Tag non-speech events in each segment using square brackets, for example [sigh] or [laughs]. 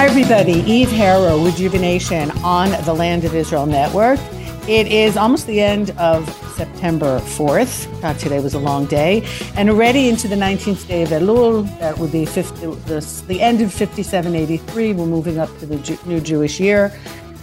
Hi, everybody. Eve Harow, Rejuvenation on the Land of Israel Network. It is almost the end of September 4th. God, today was a long day. And already into the 19th day of Elul, that would be 50, the, the end of 5783. We're moving up to the new Jewish year.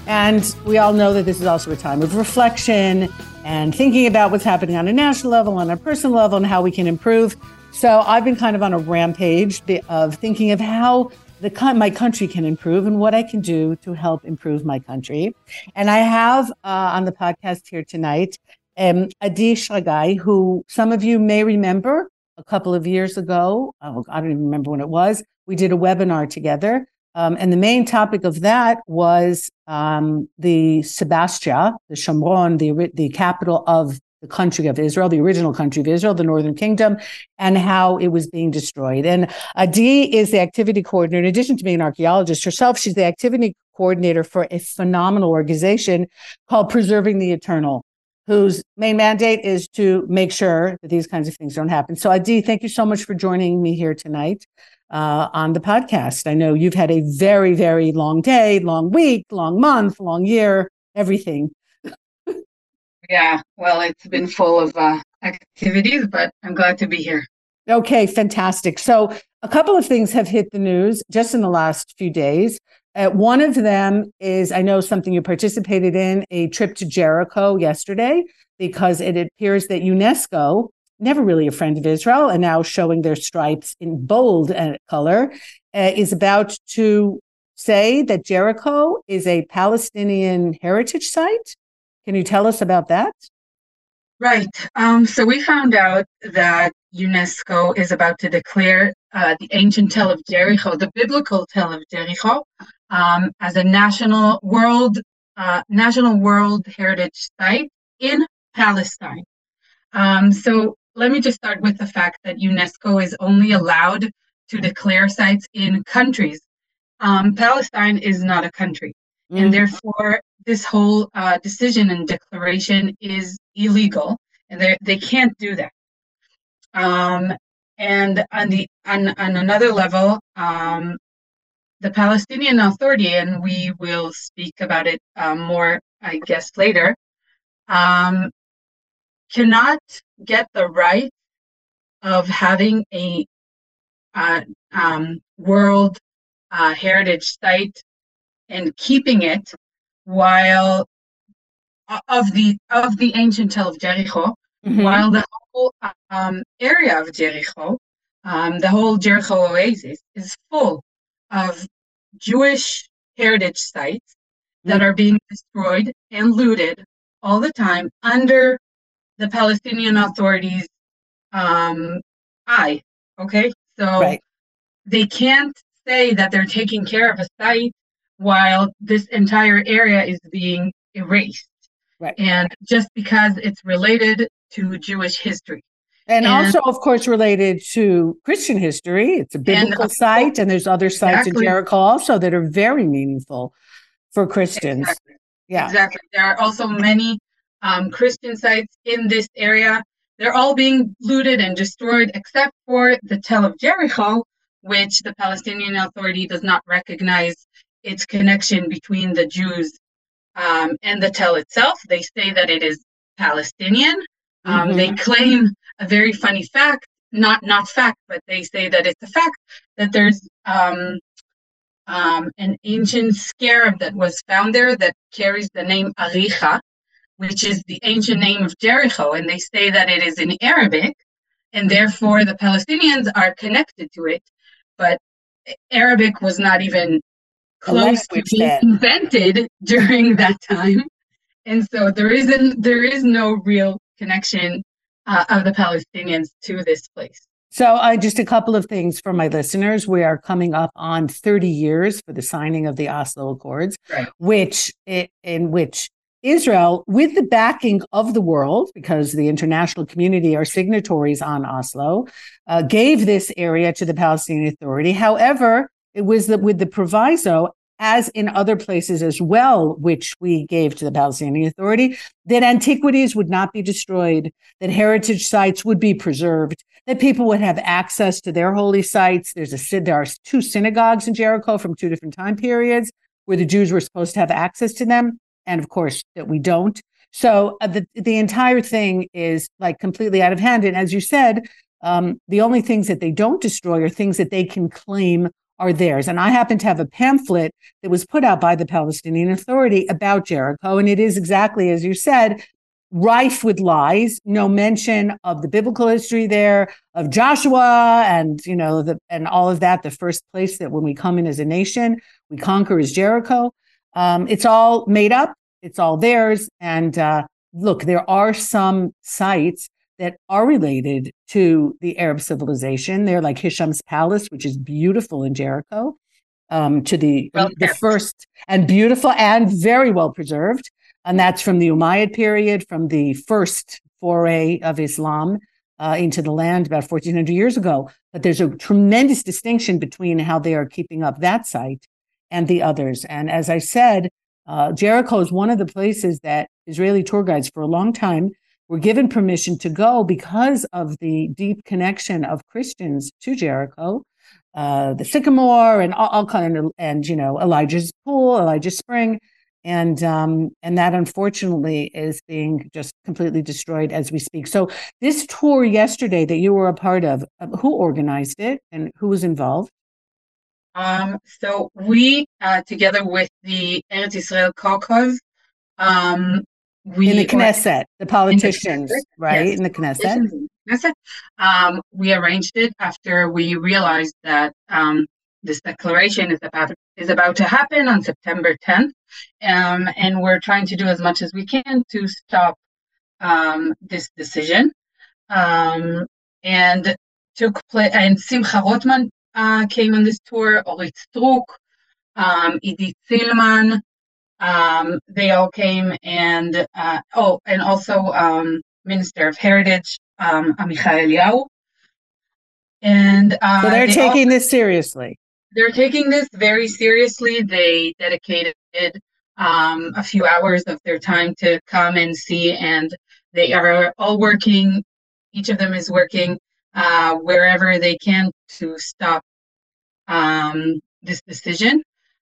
And we all know that this is also a time of reflection and thinking about what's happening on a national level, on a personal level, and how we can improve. So I've been kind of on a rampage of thinking of how the my country can improve and what I can do to help improve my country. And I have uh, on the podcast here tonight um, Adi Shragai, who some of you may remember a couple of years ago. Oh, I don't even remember when it was. We did a webinar together. Um, and the main topic of that was um, the Sebastia, the Shomron, the, the capital of the country of Israel, the original country of Israel, the Northern Kingdom, and how it was being destroyed. And Adi is the activity coordinator. In addition to being an archaeologist herself, she's the activity coordinator for a phenomenal organization called Preserving the Eternal, whose main mandate is to make sure that these kinds of things don't happen. So, Adi, thank you so much for joining me here tonight uh, on the podcast. I know you've had a very, very long day, long week, long month, long year, everything. Yeah, well, it's been full of uh, activities, but I'm glad to be here. Okay, fantastic. So, a couple of things have hit the news just in the last few days. Uh, one of them is I know something you participated in a trip to Jericho yesterday because it appears that UNESCO, never really a friend of Israel, and now showing their stripes in bold uh, color, uh, is about to say that Jericho is a Palestinian heritage site. Can you tell us about that? Right. Um, so we found out that UNESCO is about to declare uh, the ancient Tell of Jericho, the biblical Tell of Jericho, um, as a national world uh, national world heritage site in Palestine. Um, so let me just start with the fact that UNESCO is only allowed to declare sites in countries. Um, Palestine is not a country, mm. and therefore this whole uh, decision and declaration is illegal, and they they can't do that. Um, and on the on, on another level, um, the Palestinian Authority, and we will speak about it um, more, I guess, later, um, cannot get the right of having a uh, um, world uh, heritage site and keeping it while uh, of the of the ancient tell of Jericho, mm-hmm. while the whole um, area of Jericho, um, the whole Jericho oasis, is full of Jewish heritage sites mm-hmm. that are being destroyed and looted all the time under the Palestinian authorities' um, eye. Okay, so right. they can't say that they're taking care of a site while this entire area is being erased. Right. And just because it's related to Jewish history. And, and also, of course, related to Christian history. It's a biblical and, site, and there's other sites exactly. in Jericho also that are very meaningful for Christians. Exactly. Yeah. Exactly. There are also many um, Christian sites in this area. They're all being looted and destroyed except for the Tell of Jericho, which the Palestinian Authority does not recognize its connection between the Jews um, and the tell itself. They say that it is Palestinian. Um, mm-hmm. They claim a very funny fact, not not fact, but they say that it's a fact that there's um, um, an ancient scarab that was found there that carries the name Aricha, which is the ancient name of Jericho, and they say that it is in Arabic, and therefore the Palestinians are connected to it. But Arabic was not even close to being invented [laughs] during that [laughs] time. And so there isn't there is no real connection uh, of the Palestinians to this place. So, uh, just a couple of things for my listeners. We are coming up on 30 years for the signing of the Oslo Accords, right. which in which Israel, with the backing of the world, because the international community are signatories on Oslo, uh, gave this area to the Palestinian Authority. However, it was that with the proviso, as in other places as well, which we gave to the Palestinian Authority, that antiquities would not be destroyed, that heritage sites would be preserved, that people would have access to their holy sites. There's a there are two synagogues in Jericho from two different time periods where the Jews were supposed to have access to them, and of course that we don't. So uh, the the entire thing is like completely out of hand. And as you said, um, the only things that they don't destroy are things that they can claim are theirs. And I happen to have a pamphlet that was put out by the Palestinian Authority about Jericho, and it is exactly as you said rife with lies, no mention of the biblical history there, of Joshua and, you know, the, and all of that. The first place that when we come in as a nation, we conquer is Jericho. Um, it's all made up. It's all theirs. And uh, look, there are some sites that are related to the Arab civilization. They're like Hisham's Palace, which is beautiful in Jericho. Um, to the well, the first and beautiful and very well preserved and that's from the Umayyad period, from the first foray of Islam uh, into the land about 1400 years ago. But there's a tremendous distinction between how they are keeping up that site and the others. And as I said, uh, Jericho is one of the places that Israeli tour guides for a long time were given permission to go because of the deep connection of Christians to Jericho. Uh, the sycamore and all, all kind of and you know Elijah's pool, Elijah's spring, and um, and that unfortunately is being just completely destroyed as we speak. So this tour yesterday that you were a part of, uh, who organized it and who was involved? Um, so we, uh, together with the Eretz Israel Caucus, um, we in the Knesset, the politicians, in the right yes, in the Knesset. Knesset. Um, we arranged it after we realized that um, this declaration is about is about to happen on September 10th, um, and we're trying to do as much as we can to stop um, this decision. Um, and took place, and Simcha Rothman uh, came on this tour, Orit Struk, um, Idit Silman, um, they all came, and uh, oh, and also um, Minister of Heritage, um, Amichai Eliyahu. And uh, so they're they taking this seriously they're taking this very seriously. They dedicated um, a few hours of their time to come and see, and they are all working. Each of them is working uh, wherever they can to stop um, this decision.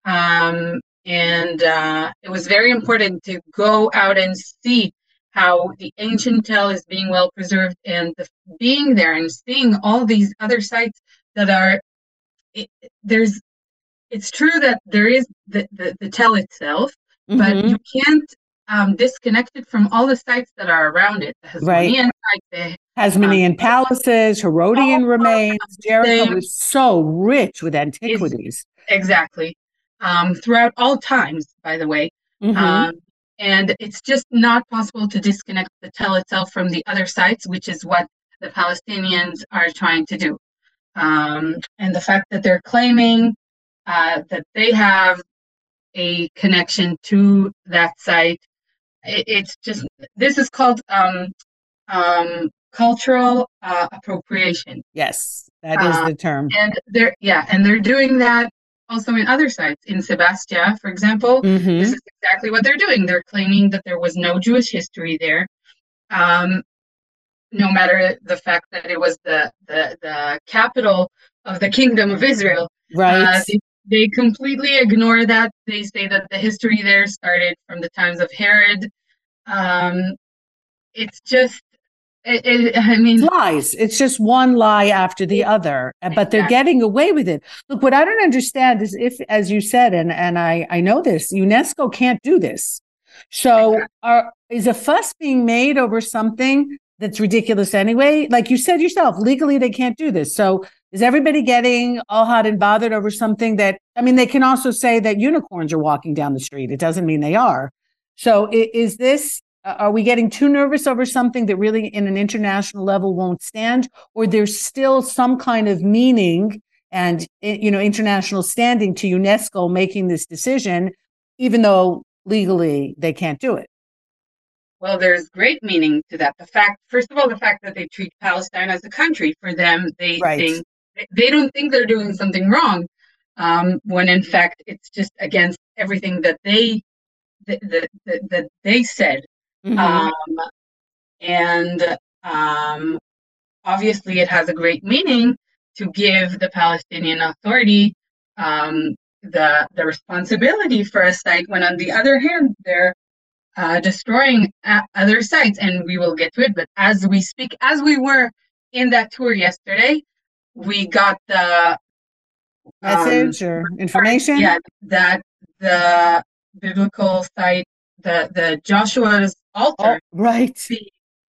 Um, and uh, it was very important to go out and see how the ancient tell is being well preserved and the, being there and seeing all these other sites that are it, there's it's true that there is the, the, the tell itself, mm-hmm. but you can't um, disconnect it from all the sites that are around it. The Hasmonean right. Hasmonean um, palaces, Herodian remains. Jericho is so rich with antiquities. Exactly. Um, throughout all times, by the way. Mm-hmm. Um, and it's just not possible to disconnect the tell itself from the other sites, which is what the Palestinians are trying to do um, and the fact that they're claiming uh, that they have a connection to that site. It, it's just this is called um, um, cultural uh, appropriation. Yes, that is uh, the term. And they're yeah, and they're doing that also in other sites. In Sebastia, for example, mm-hmm. this is exactly what they're doing. They're claiming that there was no Jewish history there. Um, no matter the fact that it was the the, the capital of the kingdom of Israel. Right. Uh, they, they, completely ignore that. They say that the history there started from the times of Herod. Um, it's just, it, it, I mean, lies. It's just one lie after the other, but exactly. they're getting away with it. Look, what I don't understand is if, as you said, and and I I know this, UNESCO can't do this. So, exactly. are is a fuss being made over something that's ridiculous anyway. Like you said yourself, legally they can't do this. So is everybody getting all hot and bothered over something that I mean they can also say that unicorns are walking down the street. It doesn't mean they are. So is this are we getting too nervous over something that really in an international level won't stand or there's still some kind of meaning and you know international standing to UNESCO making this decision even though legally they can't do it? Well, there's great meaning to that. The fact, first of all, the fact that they treat Palestine as a country for them, they right. think they don't think they're doing something wrong, um, when in fact it's just against everything that they that that, that they said. Mm-hmm. Um, and um, obviously it has a great meaning to give the Palestinian Authority um, the the responsibility for a site, when on the other hand they're uh, destroying other sites, and we will get to it. But as we speak, as we were in that tour yesterday, we got the message um, or information. Yeah, that the biblical site, the the Joshua's altar, oh, right,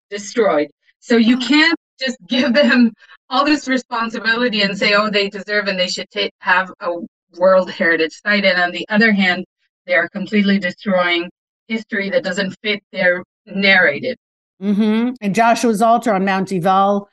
destroyed. So you can't just [laughs] give them all this responsibility and say, oh, they deserve and they should take, have a World Heritage Site. And on the other hand, they are completely destroying history that doesn't fit their narrative. Mm-hmm. And Joshua's altar on Mount Ebal,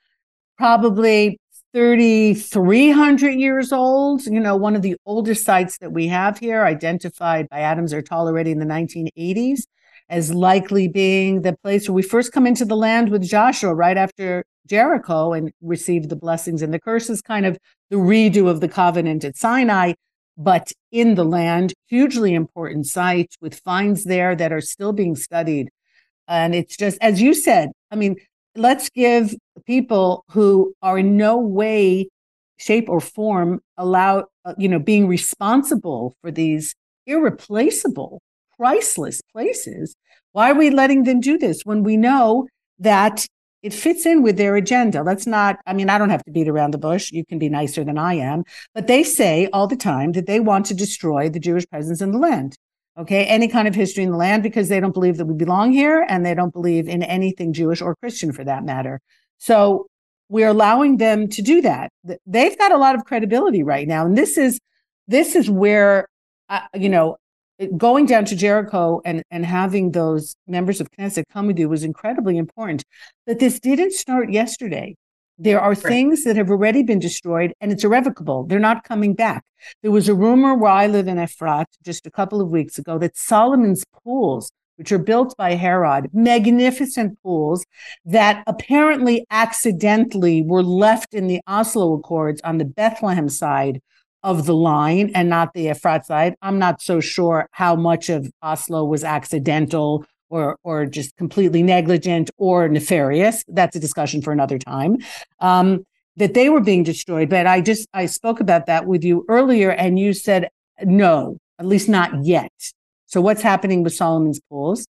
probably 3,300 years old. You know, one of the oldest sites that we have here, identified by Adam Zertal already in the 1980s as likely being the place where we first come into the land with Joshua right after Jericho and receive the blessings and the curses, kind of the redo of the covenant at Sinai but in the land, hugely important sites with finds there that are still being studied. And it's just, as you said, I mean, let's give people who are in no way, shape, or form allow, uh, you know, being responsible for these irreplaceable, priceless places. Why are we letting them do this when we know that it fits in with their agenda. Let's not, I mean, I don't have to beat around the bush. You can be nicer than I am. But they say all the time that they want to destroy the Jewish presence in the land. Okay. Any kind of history in the land because they don't believe that we belong here and they don't believe in anything Jewish or Christian for that matter. So we're allowing them to do that. They've got a lot of credibility right now. And this is, this is where, uh, you know, going down to Jericho and, and having those members of Knesset come with you was incredibly important. But this didn't start yesterday. There are right. things that have already been destroyed and it's irrevocable. They're not coming back. There was a rumor where I live in Efrat just a couple of weeks ago that Solomon's pools, which are built by Herod, magnificent pools that apparently accidentally were left in the Oslo Accords on the Bethlehem side of the line and not the Efrat side. I'm not so sure how much of Oslo was accidental or or just completely negligent or nefarious. That's a discussion for another time. Um, that they were being destroyed, but I just I spoke about that with you earlier, and you said no, at least not yet. So what's happening with Solomon's pools?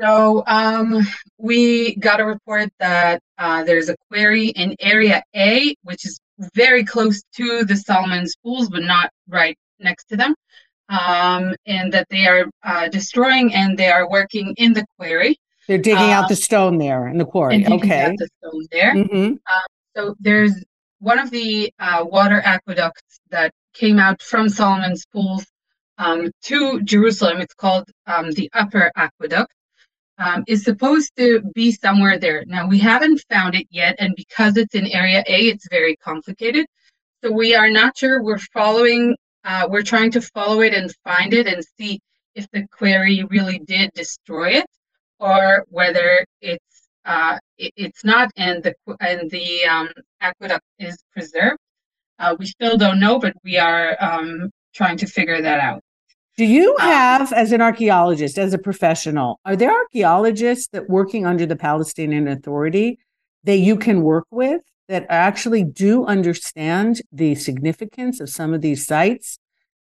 So um, we got a report that uh, there's a query in Area A, which is very close to the Solomon's pools, but not right next to them. Um, and that they are uh, destroying and they are working in the quarry. They're digging uh, out the stone there in the quarry. okay. the stone there. Mm-hmm. Uh, so there's one of the uh, water aqueducts that came out from Solomon's pools um, to Jerusalem. It's called um, the Upper Aqueduct um, is supposed to be somewhere there. Now, we haven't found it yet, and because it's in Area A, it's very complicated. So we are not sure. We're following, uh, we're trying to follow it and find it and see if the query really did destroy it or whether it's uh, it, it's not and the and the um, aqueduct is preserved. Uh, we still don't know, but we are um, trying to figure that out. Do you um, have, as an archaeologist, as a professional, are there archaeologists that working under the Palestinian Authority that you can work with that actually do understand the significance of some of these sites,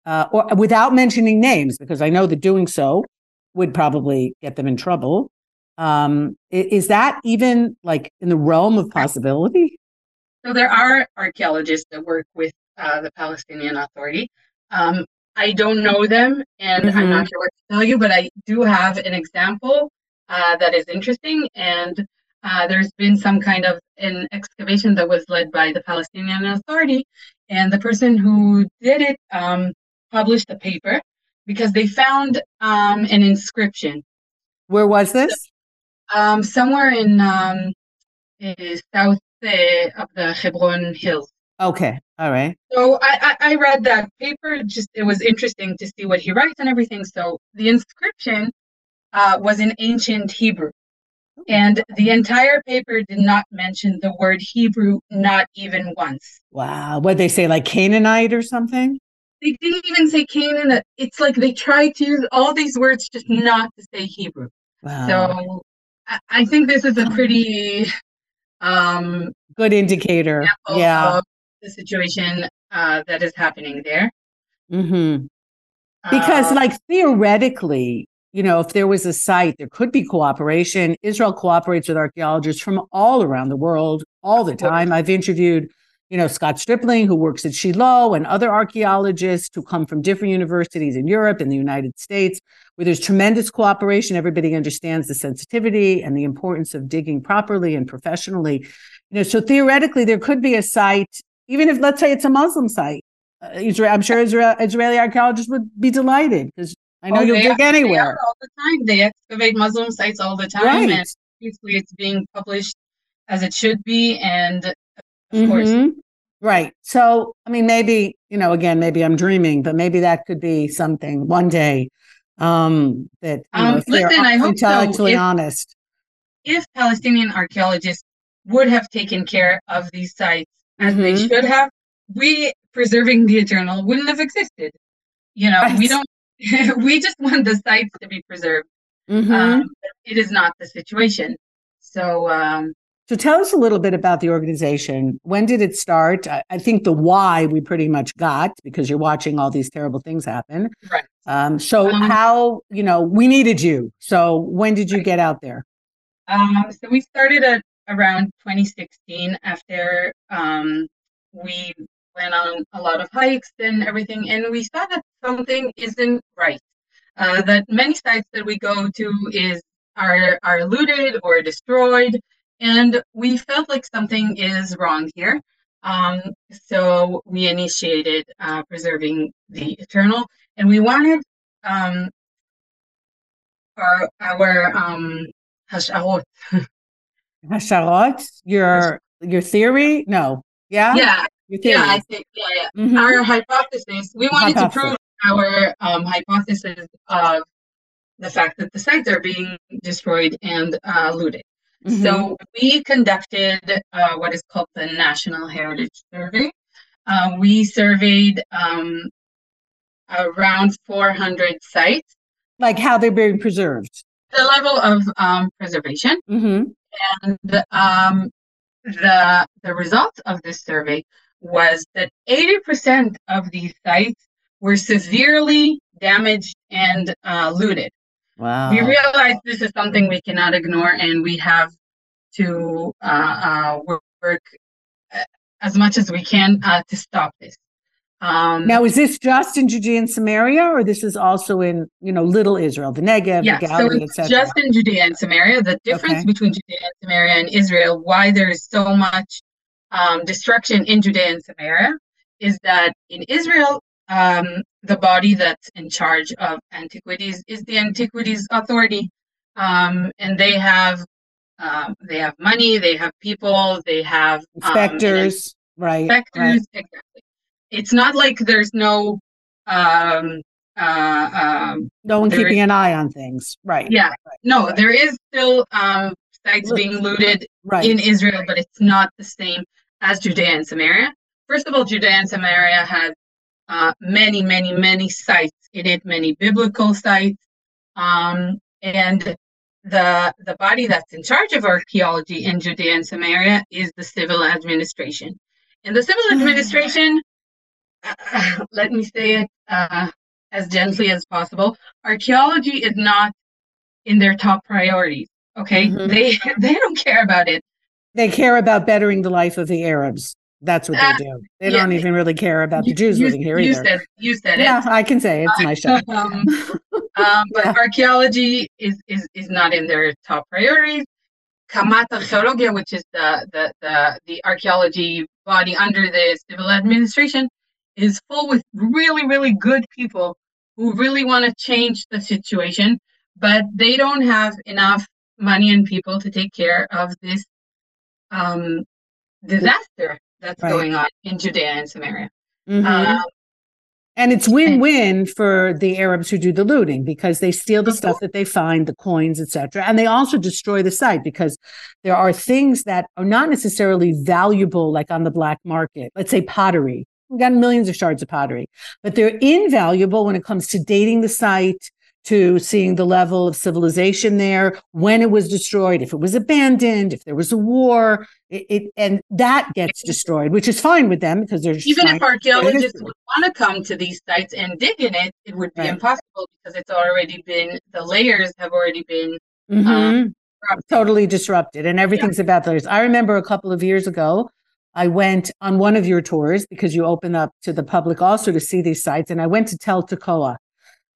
uh, or without mentioning names, because I know that doing so would probably get them in trouble. Um, is that even like in the realm of possibility? So there are archaeologists that work with uh, the Palestinian Authority. Um, I don't know them and mm-hmm. I'm not sure what to tell you, but I do have an example uh, that is interesting. And uh, there's been some kind of an excavation that was led by the Palestinian Authority. And the person who did it um, published a paper because they found um, an inscription. Where was this? Um, somewhere in um, south uh, of the Hebron Hills. Okay. All right. So I, I, I read that paper. Just it was interesting to see what he writes and everything. So the inscription uh, was in ancient Hebrew, and the entire paper did not mention the word Hebrew, not even once. Wow. What they say, like Canaanite or something? They didn't even say Canaan. It's like they tried to use all these words just not to say Hebrew. Wow. So I, I think this is a pretty um, good indicator. Yeah, the situation uh, that is happening there. Mm-hmm. Because, uh, like theoretically, you know, if there was a site, there could be cooperation. Israel cooperates with archaeologists from all around the world all the time. I've interviewed, you know, Scott Stripling, who works at Shiloh, and other archaeologists who come from different universities in Europe and the United States, where there's tremendous cooperation. Everybody understands the sensitivity and the importance of digging properly and professionally. You know, so theoretically, there could be a site, even if, let's say, it's a Muslim site. Uh, Israel, I'm sure Israel, Israeli archaeologists would be delighted because I know oh, you'll dig anywhere. all the time. They excavate Muslim sites all the time, right. and basically it's being published as it should be. And of mm-hmm. course, right. So, I mean, maybe you know, again, maybe I'm dreaming, but maybe that could be something one day um, that you um, know, if listen, they're I hope intellectually so. if, honest. If Palestinian archaeologists would have taken care of these sites as mm-hmm. they should have, we preserving the eternal wouldn't have existed. You know, right. we don't [laughs] we just want the sites to be preserved. Mm-hmm. Um, it is not the situation. So, um, so tell us a little bit about the organization. When did it start? I, I, think the why we pretty much got because you're watching all these terrible things happen. Right. Um, so um, how you know we needed you. So when did you right. get out there? Um, so we started at around 2016 after um, we went on a lot of hikes and everything, and we saw that something isn't right. Uh, that many sites that we go to is are are looted or destroyed, and we felt like something is wrong here. Um, so we initiated uh, preserving the eternal, and we wanted um, our our um, hasharot. [laughs] hasharot, your your theory? No, yeah, yeah. Yeah, I think yeah, yeah. Mm-hmm. Our hypothesis. We wanted hypothesis. to prove our um, hypothesis of the fact that the sites are being destroyed and uh, looted. Mm-hmm. So we conducted uh, what is called the National Heritage Survey. Uh, we surveyed um, around 400 sites. Like how they're being preserved. The level of um, preservation. Mm-hmm. And um, the the results of this survey was that 80% of these sites were severely damaged and uh, looted. Wow. We realize this is something we cannot ignore, and we have to uh, uh, work uh, as much as we can uh, to stop this. Um, now, is this just in Judea and Samaria, or this is also in you know Little Israel, the Negev, yeah, the Galilee, so just in Judea and Samaria. The difference okay. between Judea and Samaria and Israel, why there is so much um, destruction in Judea and Samaria is that in Israel, um, the body that's in charge of antiquities is the Antiquities Authority, um, and they have um, they have money, they have people, they have um, inspectors, right? Inspectors, right. exactly. It's not like there's no um, uh, um, no one keeping is, an eye on things, right? Yeah, right, no, right. there is still um, sites being looted right. in Israel, but it's not the same as Judea and Samaria. First of all, Judea and Samaria has uh, many, many, many sites in it, many biblical sites. Um, and the the body that's in charge of archaeology in Judea and Samaria is the civil administration. And the civil administration, uh, [coughs] let me say it uh, as gently as possible, archaeology is not in their top priorities. Okay, mm-hmm. they [laughs] they don't care about it. They care about bettering the life of the Arabs. That's what they do. They yeah. don't even really care about you, the Jews you, living here you either. Said, you said yeah, it. Yeah, I can say it's my show. [laughs] um, um, but yeah. archaeology is, is is not in their top priorities. Kamat Archeologia, which is the, the, the, the archaeology body under the civil administration, is full with really, really good people who really want to change the situation, but they don't have enough money and people to take care of this um, disaster that's right. going on in Judea and Samaria. Mm-hmm. Um, and it's win-win for the Arabs who do the looting because they steal the stuff that they find, the coins, etc. And they also destroy the site because there are things that are not necessarily valuable, like on the black market. Let's say pottery. We've got millions of shards of pottery, but they're invaluable when it comes to dating the site, to seeing the level of civilization there, when it was destroyed, if it was abandoned, if there was a war, it, it and that gets destroyed, which is fine with them because there's even if archaeologists would want to come to these sites and dig in it, it would be right. impossible because it's already been the layers have already been mm-hmm. um, totally disrupted, and everything's yeah. about those. I remember a couple of years ago. I went on one of your tours because you open up to the public also to see these sites. And I went to Tel Tekoa,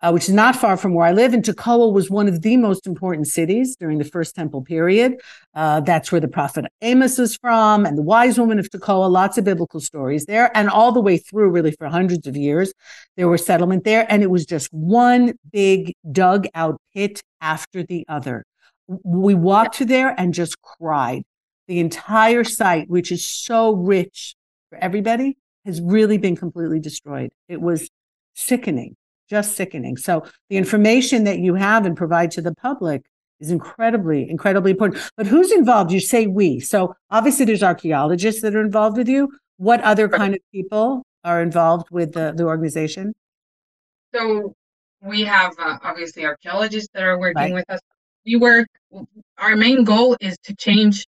uh, which is not far from where I live. And Tekoa was one of the most important cities during the First Temple period. Uh, that's where the prophet Amos is from, and the wise woman of Tekoa. Lots of biblical stories there, and all the way through, really for hundreds of years, there were settlement there, and it was just one big dug out pit after the other. We walked through there and just cried. The entire site, which is so rich for everybody, has really been completely destroyed. It was sickening just sickening. So the information that you have and provide to the public is incredibly, incredibly important. But who's involved? You say we. So obviously there's archaeologists that are involved with you. What other kind of people are involved with the, the organization? So we have uh, obviously archaeologists that are working right. with us. We work, our main goal is to change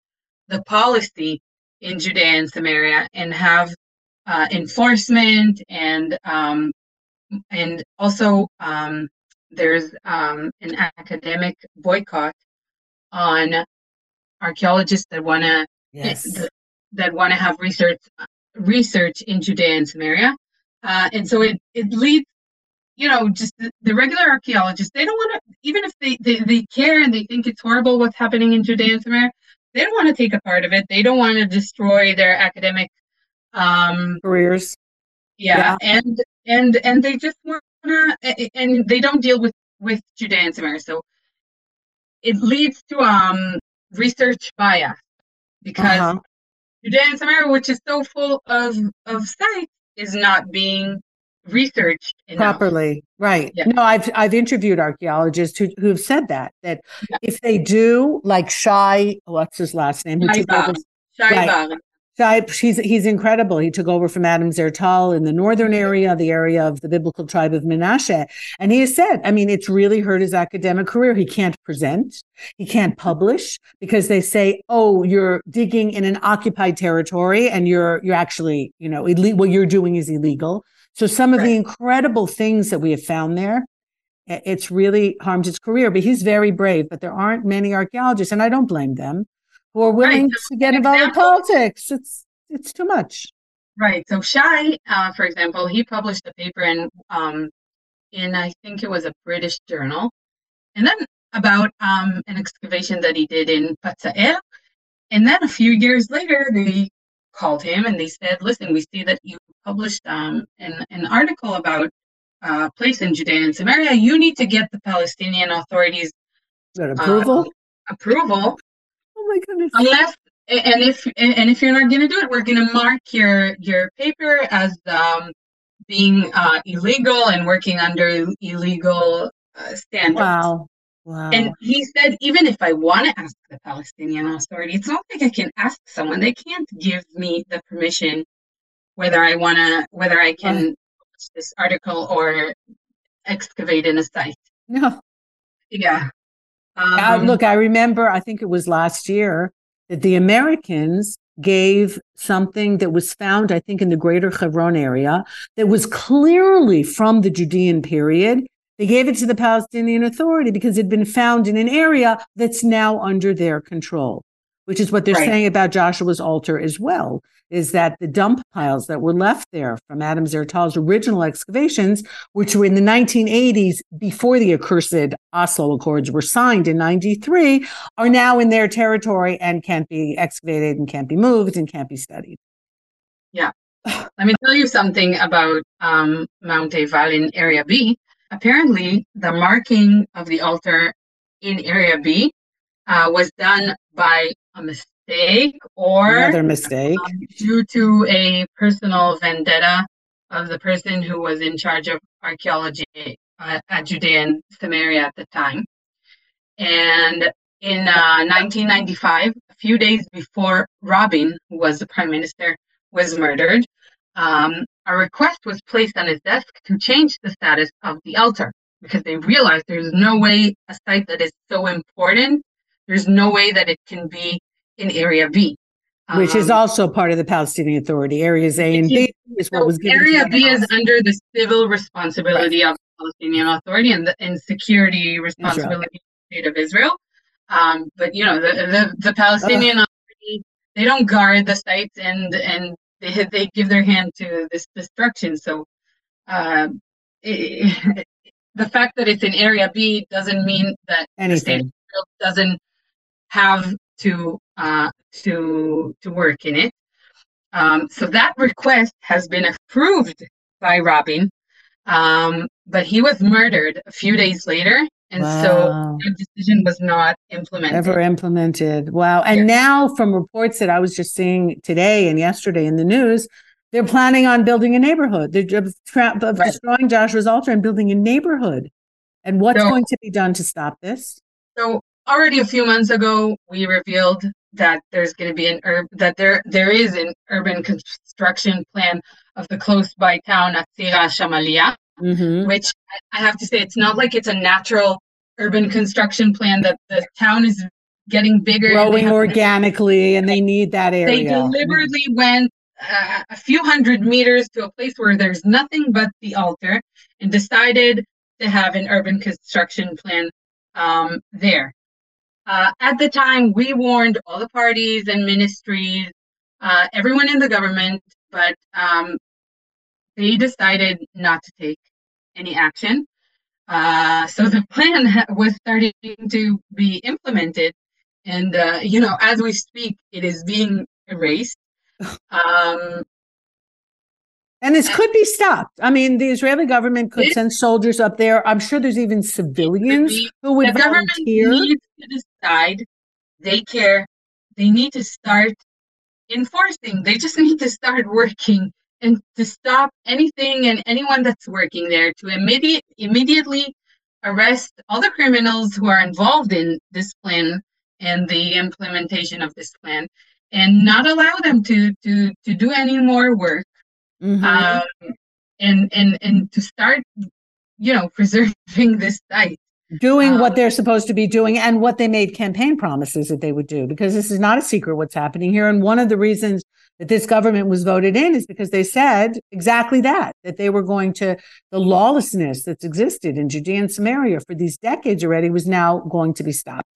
the policy in Judea and Samaria and have uh, enforcement and um, and also um, there's um, an academic boycott on archaeologists that want to yes. that, that want to have research research in Judea and Samaria, uh, and so it it leads. You know, just the, the regular archaeologists, they don't want to, even if they, they, they care and they think it's horrible what's happening in Judea and Samaria, they don't want to take a part of it. They don't want to destroy their academic um, careers. Yeah, yeah, and and and they just want to, and they don't deal with with Judea and Samaria. So it leads to um research bias because uh-huh. Judea and Samaria, which is so full of of sites, is not being researched enough. properly. Right. Yeah. No, I've I've interviewed archaeologists who who have said that that yeah. if they do, like Shai, what's his last name? Shai right, he's he's incredible. He took over from Adam Zertal in the northern mm-hmm. area, the area of the biblical tribe of Menashe, and he has said, I mean, it's really hurt his academic career. He can't present, he can't publish because they say, oh, you're digging in an occupied territory, and you're you're actually, you know, ille- what you're doing is illegal. So some of right. the incredible things that we have found there, it's really harmed his career. But he's very brave. But there aren't many archaeologists, and I don't blame them who are willing right. so to get involved in politics. It's it's too much. Right. So Shai, uh, for example, he published a paper in um, in I think it was a British journal, and then about um, an excavation that he did in Patzael. And then a few years later, they called him and they said, "Listen, we see that you published um, an, an article about a uh, place in Judea and Samaria. You need to get the Palestinian authorities approval. Uh, approval my goodness. Unless and if and if you're not going to do it, we're going to mark your your paper as um, being uh, illegal and working under illegal uh, standards. Wow. Wow. And he said, even if I want to ask the Palestinian Authority, it's not like I can ask someone. They can't give me the permission whether I want to, whether I can publish this article or excavate in a site. No. Yeah. Um, uh, look, I remember, I think it was last year, that the Americans gave something that was found, I think, in the greater Hebron area that was clearly from the Judean period. They gave it to the Palestinian Authority because it had been found in an area that's now under their control which is what they're right. saying about Joshua's altar as well, is that the dump piles that were left there from Adam Zertal's original excavations, which were in the 1980s before the accursed Oslo Accords were signed in 93, are now in their territory and can't be excavated and can't be moved and can't be studied. Yeah. [sighs] Let me tell you something about um, Mount Eival in Area B. Apparently, the marking of the altar in Area B uh, was done by a mistake or another mistake um, due to a personal vendetta of the person who was in charge of archaeology uh, at Judea and Samaria at the time. And in uh, 1995, a few days before Rabin, who was the prime minister, was murdered, um, a request was placed on his desk to change the status of the altar. because they realized there's no way a site that is so important, there's no way that it can be in Area B. Which um, is also part of the Palestinian Authority. Areas A and B is what was given. Area B is under the civil responsibility right. of the Palestinian Authority and the and security responsibility of the state of Israel. Um, but you know, the the, the Palestinian Authority, they don't guard the sites and and they [laughs] they give their hand to this destruction. So uh, it, [laughs] the fact that it's in Area B doesn't mean that Anything. the state doesn't have to uh, to to work in it. Um, so that request has been approved by Rabin, um, but he was murdered a few days later, and wow. so the decision was not implemented. Ever implemented? Wow! And yes. now, from reports that I was just seeing today and yesterday in the news, they're planning on building a neighborhood. They're tra- right. destroying Joshua's altar and building a neighborhood. And what's so, going to be done to stop this? So already a few months ago, we revealed that there's going to be an urb that there there is an urban construction plan of the close by town Atzira Shamalia, mm-hmm. which I have to say it's not like it's a natural urban construction plan that the town is getting bigger, growing organically, and they need that area. They deliberately went uh, a few hundred meters to a place where there's nothing but the altar and decided to have an urban construction plan um, there. Uh, at the time, we warned all the parties and ministries, uh, everyone in the government, but um, they decided not to take any action. Uh, so the [laughs] plan [laughs] was starting to be implemented. And, uh, you know, as we speak, it is being erased. [sighs] Um, and this could be stopped. I mean, the Israeli government could send soldiers up there. I'm sure there's even civilians who would the volunteer. Government needs to decide they care. They need to start enforcing. They just [laughs] need to start working and to stop anything and anyone that's working there to immediate immediately arrest all the criminals who are involved in this plan and the implementation of this plan and not allow them to to to do any more work. Mm-hmm. um, and and and to start you know [laughs] preserving this site. Doing um, what they're supposed to be doing and what they made campaign promises that they would do because this is not a secret what's happening here. And one of the reasons that this government was voted in is because they said exactly that that they were going to the lawlessness that's existed in Judea and Samaria for these decades already was now going to be stopped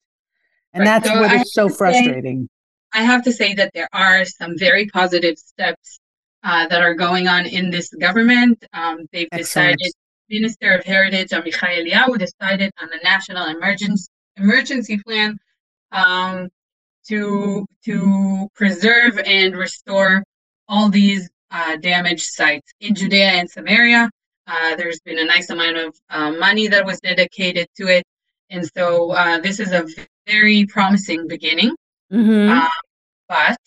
and right. that's so what is so frustrating say, I have to say that there are some very positive steps uh, that are going on in this government. Um, they've Excellent. decided, Minister of Heritage Amichai Eliyahu decided on a national emergency emergency plan um, to to preserve and restore all these uh, damaged sites in Judea and Samaria. Uh, there's been a nice amount of uh, money that was dedicated to it, and so uh, this is a very promising beginning. Mm-hmm. Uh, but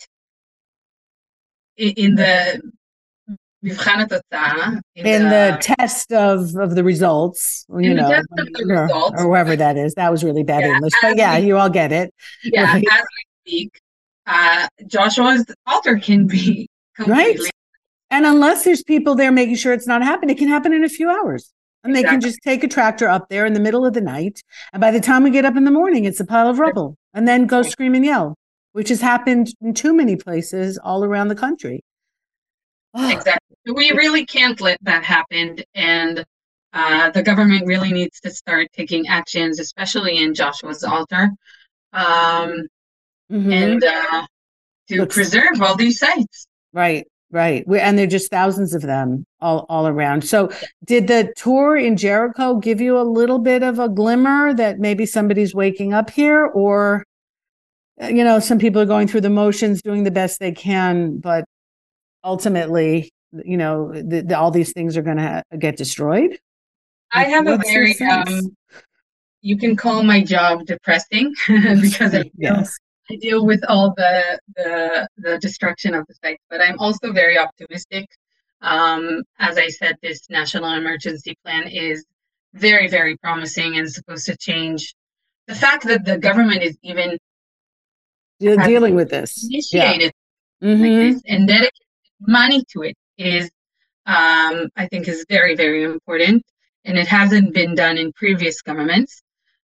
in the in, in the, the, test of of the results, you know, or, results, or whoever that is. That was really bad yeah, English, but yeah, we, you all get it. Yeah, right. as we speak, uh, Joshua's altar can be [laughs] right. And unless there's people there making sure it's not happening, it can happen in a few hours. And exactly. they can just take a tractor up there in the middle of the night. And by the time we get up in the morning, it's a pile of rubble. And then go scream and yell, which has happened in too many places all around the country. Exactly. We really can't let that happen. And uh, the government really needs to start taking actions, especially in Joshua's altar, um, mm-hmm. and uh, to Looks- preserve all these sites. Right. Right. And there are just thousands of them all, all around. So, did the tour in Jericho give you a little bit of a glimmer that maybe somebody's waking up here? Or, uh, you know, some people are going through the motions, doing the best they can, but ultimately, you know, the, the, all these things are going to ha- get destroyed? I have What's a very, um, you can call my job depressing [laughs] because I [laughs] yes. I deal with all the, the, the destruction of the site, but I'm also very optimistic. Um, as I said, this national emergency plan is very, very promising and supposed to change. The fact that the government is even dealing with this, initiated yeah. mm-hmm. like this and dedicated money to it is, um, I think, is very, very important. and it hasn't been done in previous governments.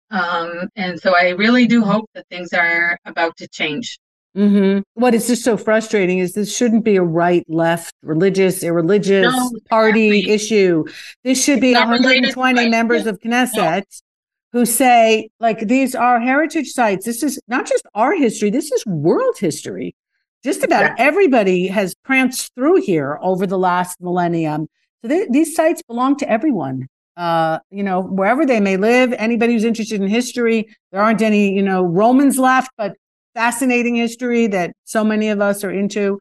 Um, and so I really do hope that things are about to change. Mm-hmm. What is just so frustrating is this shouldn't be a right, left, religious, irreligious no, party exactly. issue. This should it's be 120 members of Knesset no. who say, like, these are heritage sites. This is not just our history, this is world history. Just about exactly. everybody has pranced through here over the last millennium. So they, these sites belong to everyone. Uh, you know, wherever they may live, anybody who's interested in history, there aren't any, you know, Romans left, but fascinating history that so many of us are into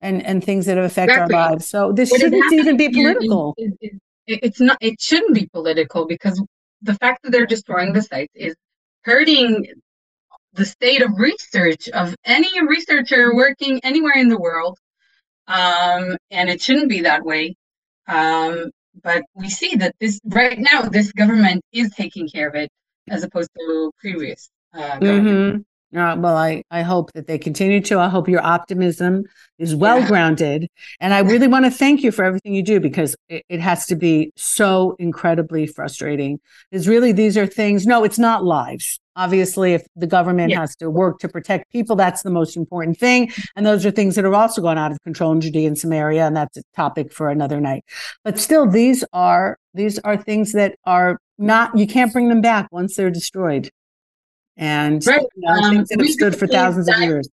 and and things that affect exactly. our lives so this what shouldn't even be political it, it, it, it's not it shouldn't be political because the fact that they're destroying the sites is hurting the state of research of any researcher working anywhere in the world um, and it shouldn't be that way um, but we see that this right now this government is taking care of it as opposed to previous uh, mm-hmm. Uh, well, I, I hope that they continue to. I hope your optimism is well yeah. grounded. And I really want to thank you for everything you do because it, it has to be so incredibly frustrating. Is really, these are things, no, it's not lives. Obviously, if the government yeah. has to work to protect people, that's the most important thing. And those are things that have also gone out of control in Judea and Samaria. And that's a topic for another night. But still, these are these are things that are not, you can't bring them back once they're destroyed and right. you know, um, things that have stood for thousands of years.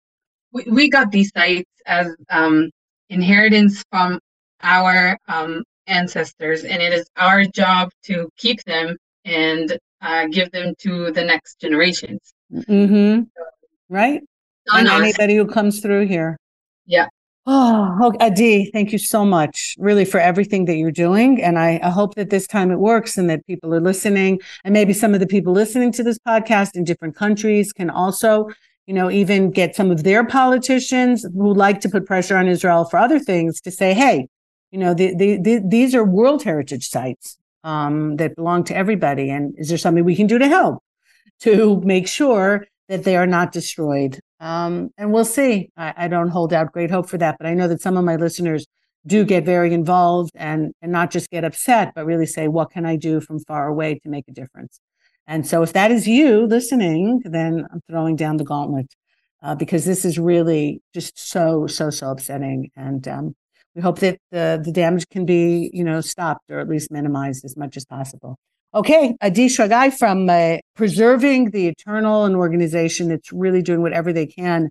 We, we got these sites as um, inheritance from our um, ancestors, and it is our job to keep them and uh, give them to the next generations. Mm-hmm. right. And us. anybody who comes through here. Yeah. Oh, Adi, thank you so much, really, for everything that you're doing. And I, I, hope that this time it works and that people are listening. And maybe some of the people listening to this podcast in different countries can also, you know, even get some of their politicians who like to put pressure on Israel for other things to say, hey, you know, the, the, the, these are World Heritage sites um, that belong to everybody. And is there something we can do to help to make sure that they are not destroyed? Um, and we'll see. I, I, don't hold out great hope for that, but I know that some of my listeners do get very involved and, and not just get upset, but really say, what can I do from far away to make a difference? And so if that is you listening, then I'm throwing down the gauntlet uh, because this is really just so, so, so upsetting. And um, we hope that the, the damage can be, you know, stopped or at least minimized as much as possible. Okay, Adi Shragai from uh, Preserving the Eternal, an organization that's really doing whatever they can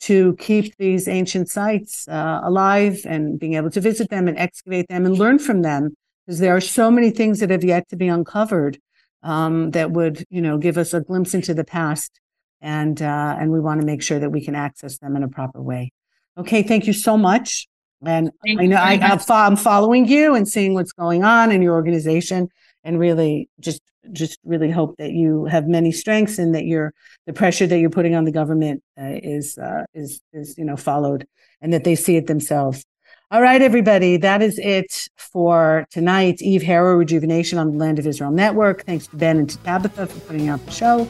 to keep these ancient sites uh, alive and being able to visit them and excavate them and learn from them, because there are so many things that have yet to be uncovered um, that would, you know, give us a glimpse into the past, and uh, and we want to make sure that we can access them in a proper way. Okay, thank you so much. And thank I know I, I'm following you and seeing what's going on in your organization and really just just really hope that you have many strengths and that the pressure that you're putting on the government uh, is uh, is is you know followed and that they see it themselves. All right, everybody, that is it for tonight. Eve Harow, Rejuvenation on the Land of Israel Network. Thanks to Ben and to Tabitha for putting out the show,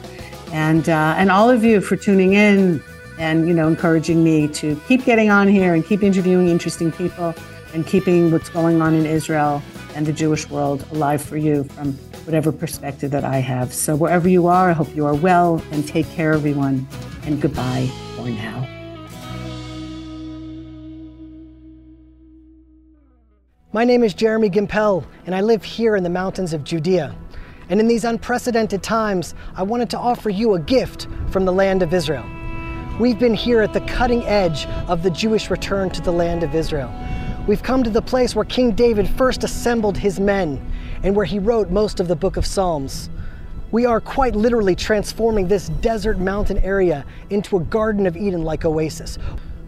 and uh, and all of you for tuning in and you know encouraging me to keep getting on here and keep interviewing interesting people and keeping what's going on in Israel and the Jewish world alive for you from whatever perspective that I have. So, wherever you are, I hope you are well and take care, everyone. And goodbye for now. My name is Jeremy Gimpel, and I live here in the mountains of Judea. And in these unprecedented times, I wanted to offer you a gift from the land of Israel. We've been here at the cutting edge of the Jewish return to the land of Israel. We've come to the place where King David first assembled his men and where he wrote most of the book of Psalms. We are quite literally transforming this desert mountain area into a Garden of Eden like oasis.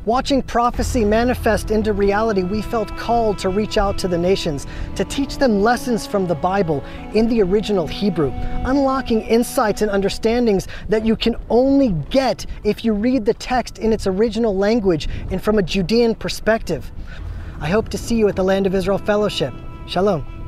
Watching prophecy manifest into reality, we felt called to reach out to the nations, to teach them lessons from the Bible in the original Hebrew, unlocking insights and understandings that you can only get if you read the text in its original language and from a Judean perspective. I hope to see you at the Land of Israel Fellowship. Shalom.